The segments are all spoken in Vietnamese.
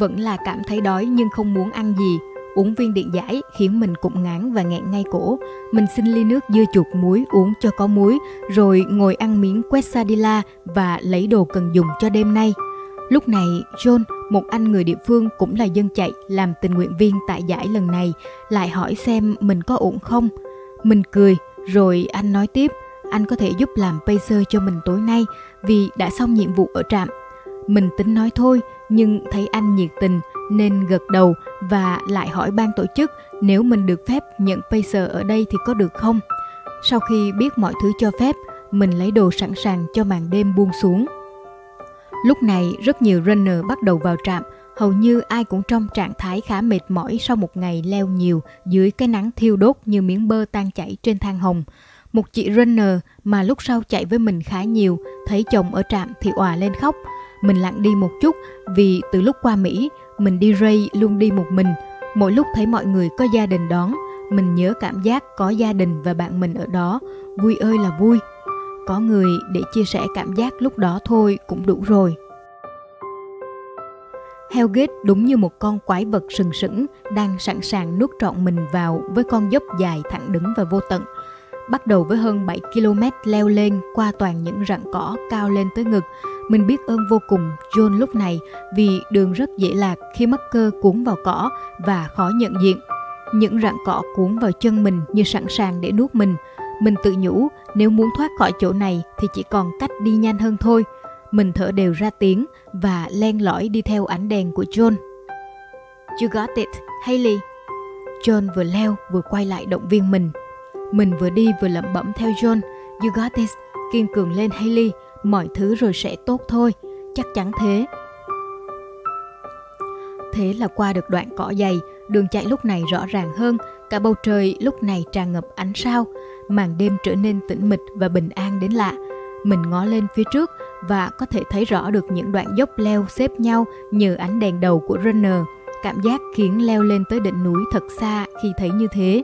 vẫn là cảm thấy đói nhưng không muốn ăn gì. Uống viên điện giải khiến mình cũng ngán và nghẹn ngay cổ. Mình xin ly nước dưa chuột muối uống cho có muối, rồi ngồi ăn miếng quesadilla và lấy đồ cần dùng cho đêm nay. Lúc này, John, một anh người địa phương cũng là dân chạy làm tình nguyện viên tại giải lần này, lại hỏi xem mình có ổn không. Mình cười, rồi anh nói tiếp, anh có thể giúp làm pacer cho mình tối nay vì đã xong nhiệm vụ ở trạm. Mình tính nói thôi, nhưng thấy anh nhiệt tình nên gật đầu và lại hỏi ban tổ chức nếu mình được phép nhận pacer ở đây thì có được không. Sau khi biết mọi thứ cho phép, mình lấy đồ sẵn sàng cho màn đêm buông xuống. Lúc này rất nhiều runner bắt đầu vào trạm, hầu như ai cũng trong trạng thái khá mệt mỏi sau một ngày leo nhiều dưới cái nắng thiêu đốt như miếng bơ tan chảy trên thang hồng. Một chị runner mà lúc sau chạy với mình khá nhiều, thấy chồng ở trạm thì òa lên khóc. Mình lặng đi một chút vì từ lúc qua Mỹ, mình đi ray luôn đi một mình. Mỗi lúc thấy mọi người có gia đình đón, mình nhớ cảm giác có gia đình và bạn mình ở đó, vui ơi là vui. Có người để chia sẻ cảm giác lúc đó thôi cũng đủ rồi. Hellgate đúng như một con quái vật sừng sững đang sẵn sàng nuốt trọn mình vào với con dốc dài thẳng đứng và vô tận. Bắt đầu với hơn 7 km leo lên qua toàn những rặng cỏ cao lên tới ngực. Mình biết ơn vô cùng John lúc này vì đường rất dễ lạc khi mắc cơ cuốn vào cỏ và khó nhận diện. Những rặng cỏ cuốn vào chân mình như sẵn sàng để nuốt mình. Mình tự nhủ nếu muốn thoát khỏi chỗ này thì chỉ còn cách đi nhanh hơn thôi. Mình thở đều ra tiếng và len lỏi đi theo ánh đèn của John. You got it, Hayley. John vừa leo vừa quay lại động viên mình. Mình vừa đi vừa lẩm bẩm theo John. You got this, kiên cường lên Hayley mọi thứ rồi sẽ tốt thôi, chắc chắn thế. Thế là qua được đoạn cỏ dày, đường chạy lúc này rõ ràng hơn, cả bầu trời lúc này tràn ngập ánh sao, màn đêm trở nên tĩnh mịch và bình an đến lạ. Mình ngó lên phía trước và có thể thấy rõ được những đoạn dốc leo xếp nhau nhờ ánh đèn đầu của runner. Cảm giác khiến leo lên tới đỉnh núi thật xa khi thấy như thế.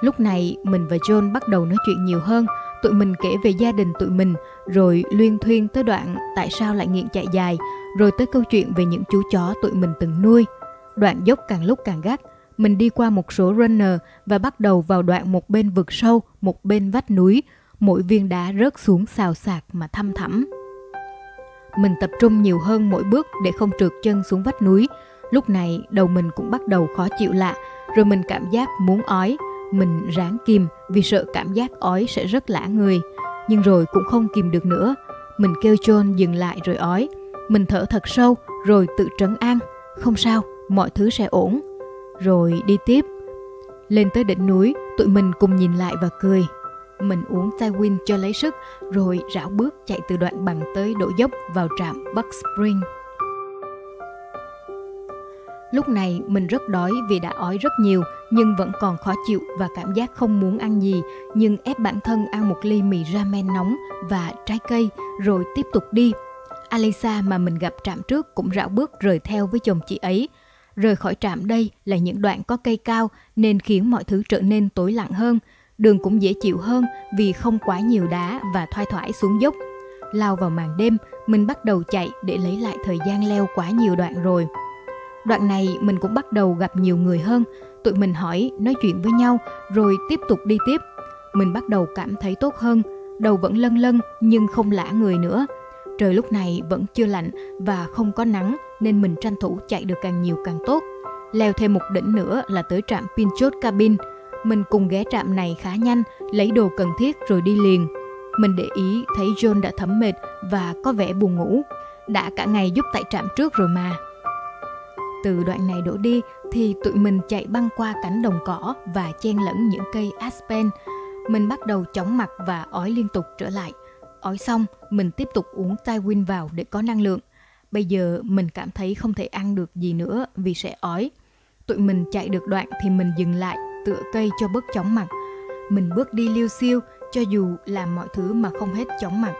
Lúc này mình và John bắt đầu nói chuyện nhiều hơn, tụi mình kể về gia đình tụi mình, rồi luyên thuyên tới đoạn tại sao lại nghiện chạy dài, rồi tới câu chuyện về những chú chó tụi mình từng nuôi. Đoạn dốc càng lúc càng gắt, mình đi qua một số runner và bắt đầu vào đoạn một bên vực sâu, một bên vách núi, mỗi viên đá rớt xuống xào xạc mà thăm thẳm. Mình tập trung nhiều hơn mỗi bước để không trượt chân xuống vách núi. Lúc này đầu mình cũng bắt đầu khó chịu lạ, rồi mình cảm giác muốn ói. Mình ráng kìm vì sợ cảm giác ói sẽ rất lã người. Nhưng rồi cũng không kìm được nữa. Mình kêu John dừng lại rồi ói. Mình thở thật sâu rồi tự trấn an. Không sao, mọi thứ sẽ ổn. Rồi đi tiếp. Lên tới đỉnh núi, tụi mình cùng nhìn lại và cười. Mình uống Tywin cho lấy sức, rồi rảo bước chạy từ đoạn bằng tới độ dốc vào trạm Buck Spring. Lúc này mình rất đói vì đã ói rất nhiều nhưng vẫn còn khó chịu và cảm giác không muốn ăn gì nhưng ép bản thân ăn một ly mì ramen nóng và trái cây rồi tiếp tục đi. Alisa mà mình gặp trạm trước cũng rảo bước rời theo với chồng chị ấy. Rời khỏi trạm đây là những đoạn có cây cao nên khiến mọi thứ trở nên tối lặng hơn. Đường cũng dễ chịu hơn vì không quá nhiều đá và thoai thoải xuống dốc. Lao vào màn đêm, mình bắt đầu chạy để lấy lại thời gian leo quá nhiều đoạn rồi. Đoạn này mình cũng bắt đầu gặp nhiều người hơn, tụi mình hỏi, nói chuyện với nhau rồi tiếp tục đi tiếp. Mình bắt đầu cảm thấy tốt hơn, đầu vẫn lân lân nhưng không lã người nữa. Trời lúc này vẫn chưa lạnh và không có nắng nên mình tranh thủ chạy được càng nhiều càng tốt. Leo thêm một đỉnh nữa là tới trạm Pinchot Cabin. Mình cùng ghé trạm này khá nhanh, lấy đồ cần thiết rồi đi liền. Mình để ý thấy John đã thấm mệt và có vẻ buồn ngủ. Đã cả ngày giúp tại trạm trước rồi mà. Từ đoạn này đổ đi thì tụi mình chạy băng qua cánh đồng cỏ và chen lẫn những cây aspen. Mình bắt đầu chóng mặt và ói liên tục trở lại. Ói xong, mình tiếp tục uống Tywin vào để có năng lượng. Bây giờ mình cảm thấy không thể ăn được gì nữa vì sẽ ói. Tụi mình chạy được đoạn thì mình dừng lại, tựa cây cho bớt chóng mặt. Mình bước đi liêu siêu cho dù làm mọi thứ mà không hết chóng mặt.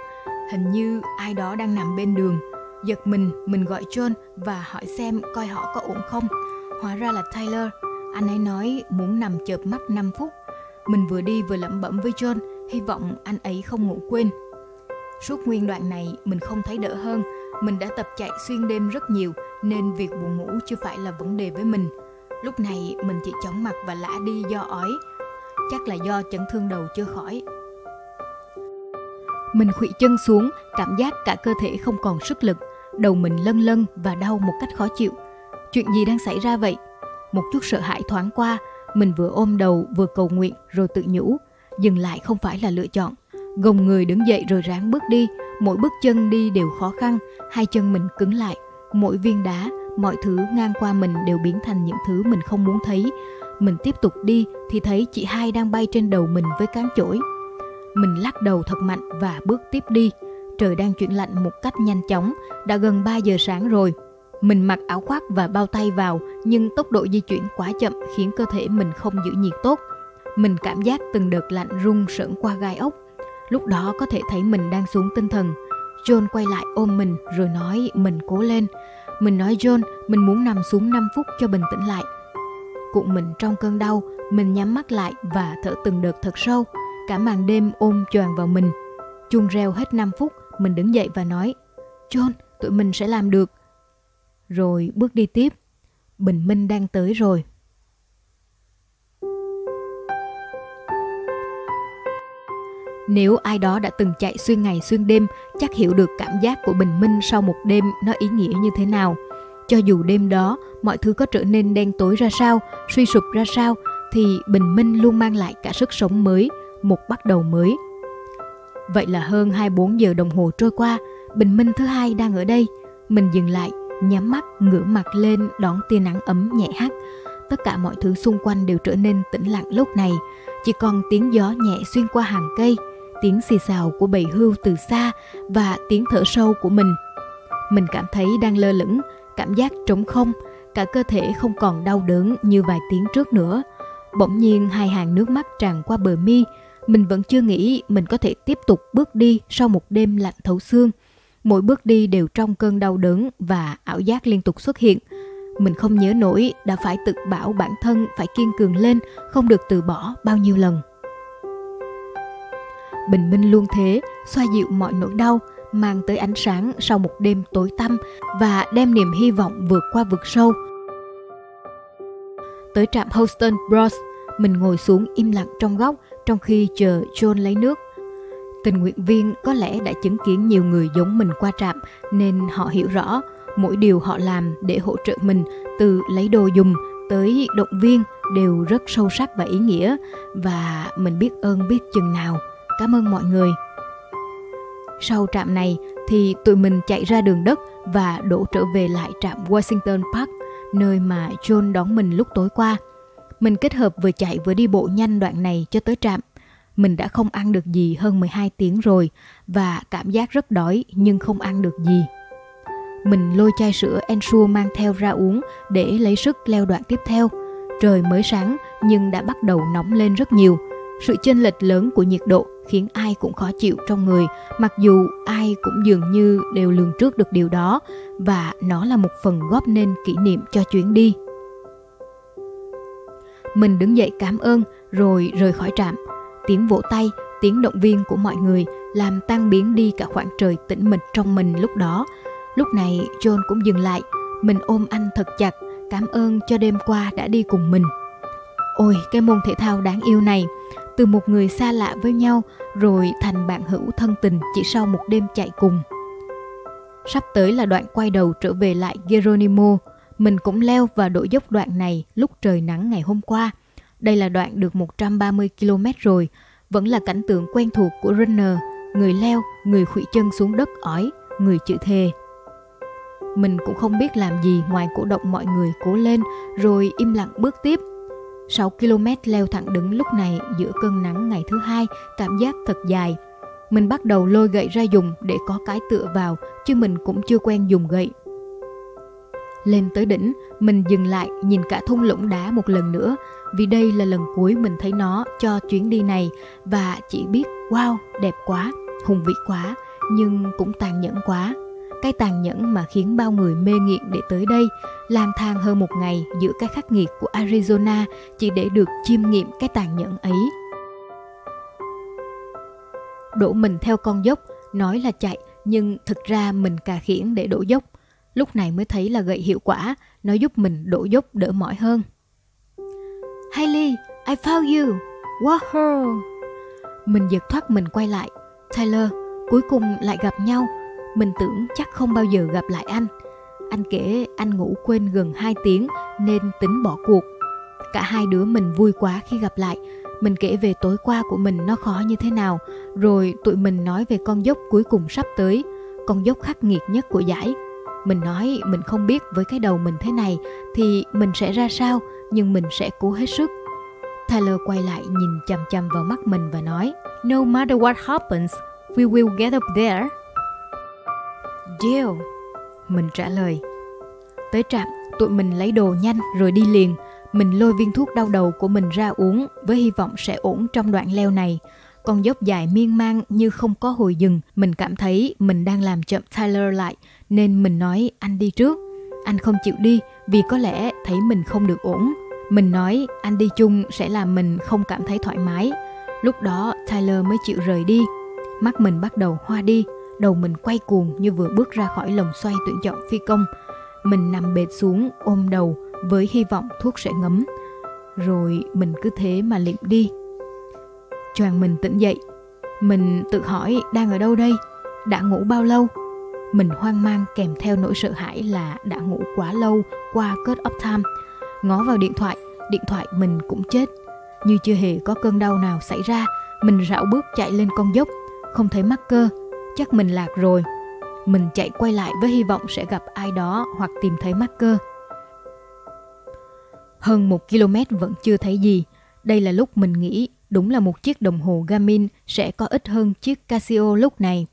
Hình như ai đó đang nằm bên đường Giật mình, mình gọi John và hỏi xem coi họ có ổn không. Hóa ra là Tyler. Anh ấy nói muốn nằm chợp mắt 5 phút. Mình vừa đi vừa lẩm bẩm với John, hy vọng anh ấy không ngủ quên. Suốt nguyên đoạn này mình không thấy đỡ hơn. Mình đã tập chạy xuyên đêm rất nhiều, nên việc buồn ngủ chưa phải là vấn đề với mình. Lúc này mình chỉ chóng mặt và lã đi do ói. Chắc là do chấn thương đầu chưa khỏi. Mình khuỵu chân xuống, cảm giác cả cơ thể không còn sức lực, đầu mình lân lân và đau một cách khó chịu. Chuyện gì đang xảy ra vậy? Một chút sợ hãi thoáng qua, mình vừa ôm đầu vừa cầu nguyện rồi tự nhủ, dừng lại không phải là lựa chọn. Gồng người đứng dậy rồi ráng bước đi, mỗi bước chân đi đều khó khăn, hai chân mình cứng lại, mỗi viên đá, mọi thứ ngang qua mình đều biến thành những thứ mình không muốn thấy. Mình tiếp tục đi thì thấy chị hai đang bay trên đầu mình với cán chổi. Mình lắc đầu thật mạnh và bước tiếp đi. Trời đang chuyển lạnh một cách nhanh chóng, đã gần 3 giờ sáng rồi. Mình mặc áo khoác và bao tay vào, nhưng tốc độ di chuyển quá chậm khiến cơ thể mình không giữ nhiệt tốt. Mình cảm giác từng đợt lạnh rung sởn qua gai ốc. Lúc đó có thể thấy mình đang xuống tinh thần. John quay lại ôm mình rồi nói mình cố lên. Mình nói John, mình muốn nằm xuống 5 phút cho bình tĩnh lại. Cụng mình trong cơn đau, mình nhắm mắt lại và thở từng đợt thật sâu. Cả màn đêm ôm choàng vào mình. Chuông reo hết 5 phút, mình đứng dậy và nói John, tụi mình sẽ làm được. Rồi bước đi tiếp. Bình minh đang tới rồi. Nếu ai đó đã từng chạy xuyên ngày xuyên đêm, chắc hiểu được cảm giác của bình minh sau một đêm nó ý nghĩa như thế nào. Cho dù đêm đó mọi thứ có trở nên đen tối ra sao, suy sụp ra sao, thì bình minh luôn mang lại cả sức sống mới, một bắt đầu mới. Vậy là hơn 24 giờ đồng hồ trôi qua, bình minh thứ hai đang ở đây. Mình dừng lại, nhắm mắt, ngửa mặt lên đón tia nắng ấm nhẹ hắt. Tất cả mọi thứ xung quanh đều trở nên tĩnh lặng lúc này, chỉ còn tiếng gió nhẹ xuyên qua hàng cây, tiếng xì xào của bầy hươu từ xa và tiếng thở sâu của mình. Mình cảm thấy đang lơ lửng, cảm giác trống không, cả cơ thể không còn đau đớn như vài tiếng trước nữa. Bỗng nhiên hai hàng nước mắt tràn qua bờ mi, mình vẫn chưa nghĩ mình có thể tiếp tục bước đi sau một đêm lạnh thấu xương. Mỗi bước đi đều trong cơn đau đớn và ảo giác liên tục xuất hiện. Mình không nhớ nổi đã phải tự bảo bản thân phải kiên cường lên, không được từ bỏ bao nhiêu lần. Bình minh luôn thế, xoa dịu mọi nỗi đau, mang tới ánh sáng sau một đêm tối tăm và đem niềm hy vọng vượt qua vực sâu. Tới trạm Houston Bros, mình ngồi xuống im lặng trong góc trong khi chờ John lấy nước. Tình nguyện viên có lẽ đã chứng kiến nhiều người giống mình qua trạm nên họ hiểu rõ mỗi điều họ làm để hỗ trợ mình từ lấy đồ dùng tới động viên đều rất sâu sắc và ý nghĩa và mình biết ơn biết chừng nào. Cảm ơn mọi người. Sau trạm này thì tụi mình chạy ra đường đất và đổ trở về lại trạm Washington Park, nơi mà John đón mình lúc tối qua. Mình kết hợp vừa chạy vừa đi bộ nhanh đoạn này cho tới trạm. Mình đã không ăn được gì hơn 12 tiếng rồi và cảm giác rất đói nhưng không ăn được gì. Mình lôi chai sữa Ensure mang theo ra uống để lấy sức leo đoạn tiếp theo. Trời mới sáng nhưng đã bắt đầu nóng lên rất nhiều. Sự chênh lệch lớn của nhiệt độ khiến ai cũng khó chịu trong người, mặc dù ai cũng dường như đều lường trước được điều đó và nó là một phần góp nên kỷ niệm cho chuyến đi. Mình đứng dậy cảm ơn rồi rời khỏi trạm. Tiếng vỗ tay, tiếng động viên của mọi người làm tan biến đi cả khoảng trời tĩnh mịch trong mình lúc đó. Lúc này John cũng dừng lại, mình ôm anh thật chặt, cảm ơn cho đêm qua đã đi cùng mình. Ôi, cái môn thể thao đáng yêu này, từ một người xa lạ với nhau rồi thành bạn hữu thân tình chỉ sau một đêm chạy cùng. Sắp tới là đoạn quay đầu trở về lại Geronimo, mình cũng leo và độ dốc đoạn này lúc trời nắng ngày hôm qua. Đây là đoạn được 130 km rồi, vẫn là cảnh tượng quen thuộc của runner, người leo, người khuỵu chân xuống đất ỏi, người chữ thề. Mình cũng không biết làm gì ngoài cổ động mọi người cố lên rồi im lặng bước tiếp. 6 km leo thẳng đứng lúc này giữa cơn nắng ngày thứ hai, cảm giác thật dài. Mình bắt đầu lôi gậy ra dùng để có cái tựa vào, chứ mình cũng chưa quen dùng gậy. Lên tới đỉnh, mình dừng lại nhìn cả thung lũng đá một lần nữa vì đây là lần cuối mình thấy nó cho chuyến đi này và chỉ biết wow, đẹp quá, hùng vĩ quá, nhưng cũng tàn nhẫn quá. Cái tàn nhẫn mà khiến bao người mê nghiện để tới đây, lang thang hơn một ngày giữa cái khắc nghiệt của Arizona chỉ để được chiêm nghiệm cái tàn nhẫn ấy. Đổ mình theo con dốc, nói là chạy nhưng thực ra mình cà khiển để đổ dốc Lúc này mới thấy là gậy hiệu quả, nó giúp mình đổ dốc đỡ mỏi hơn. Hailey, I found you. Wahoo! Mình giật thoát mình quay lại. Tyler, cuối cùng lại gặp nhau. Mình tưởng chắc không bao giờ gặp lại anh. Anh kể anh ngủ quên gần 2 tiếng nên tính bỏ cuộc. Cả hai đứa mình vui quá khi gặp lại. Mình kể về tối qua của mình nó khó như thế nào, rồi tụi mình nói về con dốc cuối cùng sắp tới, con dốc khắc nghiệt nhất của giải. Mình nói mình không biết với cái đầu mình thế này thì mình sẽ ra sao, nhưng mình sẽ cố hết sức. Tyler quay lại nhìn chằm chằm vào mắt mình và nói No matter what happens, we will get up there. Deal. Mình trả lời. Tới trạm, tụi mình lấy đồ nhanh rồi đi liền. Mình lôi viên thuốc đau đầu của mình ra uống với hy vọng sẽ ổn trong đoạn leo này. Con dốc dài miên man như không có hồi dừng, mình cảm thấy mình đang làm chậm Tyler lại nên mình nói anh đi trước. Anh không chịu đi vì có lẽ thấy mình không được ổn. Mình nói anh đi chung sẽ làm mình không cảm thấy thoải mái. Lúc đó Tyler mới chịu rời đi. Mắt mình bắt đầu hoa đi, đầu mình quay cuồng như vừa bước ra khỏi lồng xoay tuyển chọn phi công. Mình nằm bệt xuống ôm đầu với hy vọng thuốc sẽ ngấm. Rồi mình cứ thế mà liệm đi. Choàng mình tỉnh dậy. Mình tự hỏi đang ở đâu đây? Đã ngủ bao lâu? Mình hoang mang kèm theo nỗi sợ hãi là đã ngủ quá lâu qua cut off time. Ngó vào điện thoại, điện thoại mình cũng chết. Như chưa hề có cơn đau nào xảy ra, mình rảo bước chạy lên con dốc, không thấy mắc cơ, chắc mình lạc rồi. Mình chạy quay lại với hy vọng sẽ gặp ai đó hoặc tìm thấy mắc cơ. Hơn một km vẫn chưa thấy gì. Đây là lúc mình nghĩ đúng là một chiếc đồng hồ Garmin sẽ có ích hơn chiếc Casio lúc này.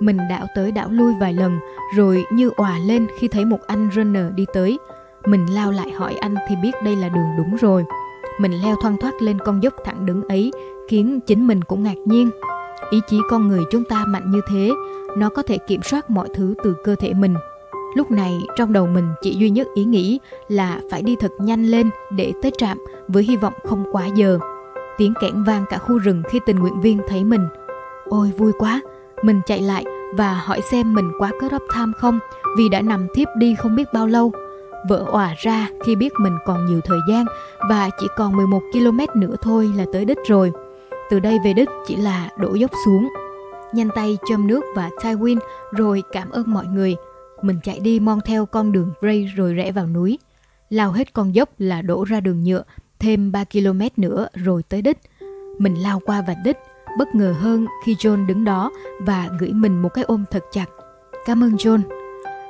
Mình đảo tới đảo lui vài lần rồi như òa lên khi thấy một anh runner đi tới. Mình lao lại hỏi anh thì biết đây là đường đúng rồi. Mình leo thoăn thoát lên con dốc thẳng đứng ấy khiến chính mình cũng ngạc nhiên. Ý chí con người chúng ta mạnh như thế, nó có thể kiểm soát mọi thứ từ cơ thể mình. Lúc này trong đầu mình chỉ duy nhất ý nghĩ là phải đi thật nhanh lên để tới trạm với hy vọng không quá giờ. Tiếng kẽn vang cả khu rừng khi tình nguyện viên thấy mình. Ôi vui quá, mình chạy lại và hỏi xem mình quá cut off time không vì đã nằm thiếp đi không biết bao lâu. Vỡ òa ra khi biết mình còn nhiều thời gian và chỉ còn 11 km nữa thôi là tới đích rồi. Từ đây về đích chỉ là đổ dốc xuống. Nhanh tay châm nước và Tywin rồi cảm ơn mọi người. Mình chạy đi mon theo con đường Ray rồi rẽ vào núi. Lao hết con dốc là đổ ra đường nhựa, thêm 3 km nữa rồi tới đích. Mình lao qua vạch đích, bất ngờ hơn khi John đứng đó và gửi mình một cái ôm thật chặt. Cảm ơn John.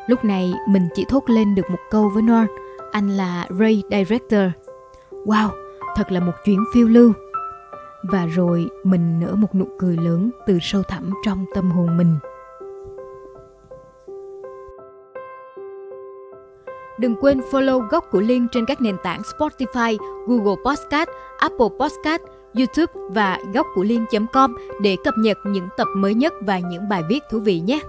Lúc này mình chỉ thốt lên được một câu với Norn, anh là Ray Director. Wow, thật là một chuyến phiêu lưu. Và rồi mình nở một nụ cười lớn từ sâu thẳm trong tâm hồn mình. Đừng quên follow góc của Liên trên các nền tảng Spotify, Google Podcast, Apple Podcast, YouTube và góc của Liên.com để cập nhật những tập mới nhất và những bài viết thú vị nhé.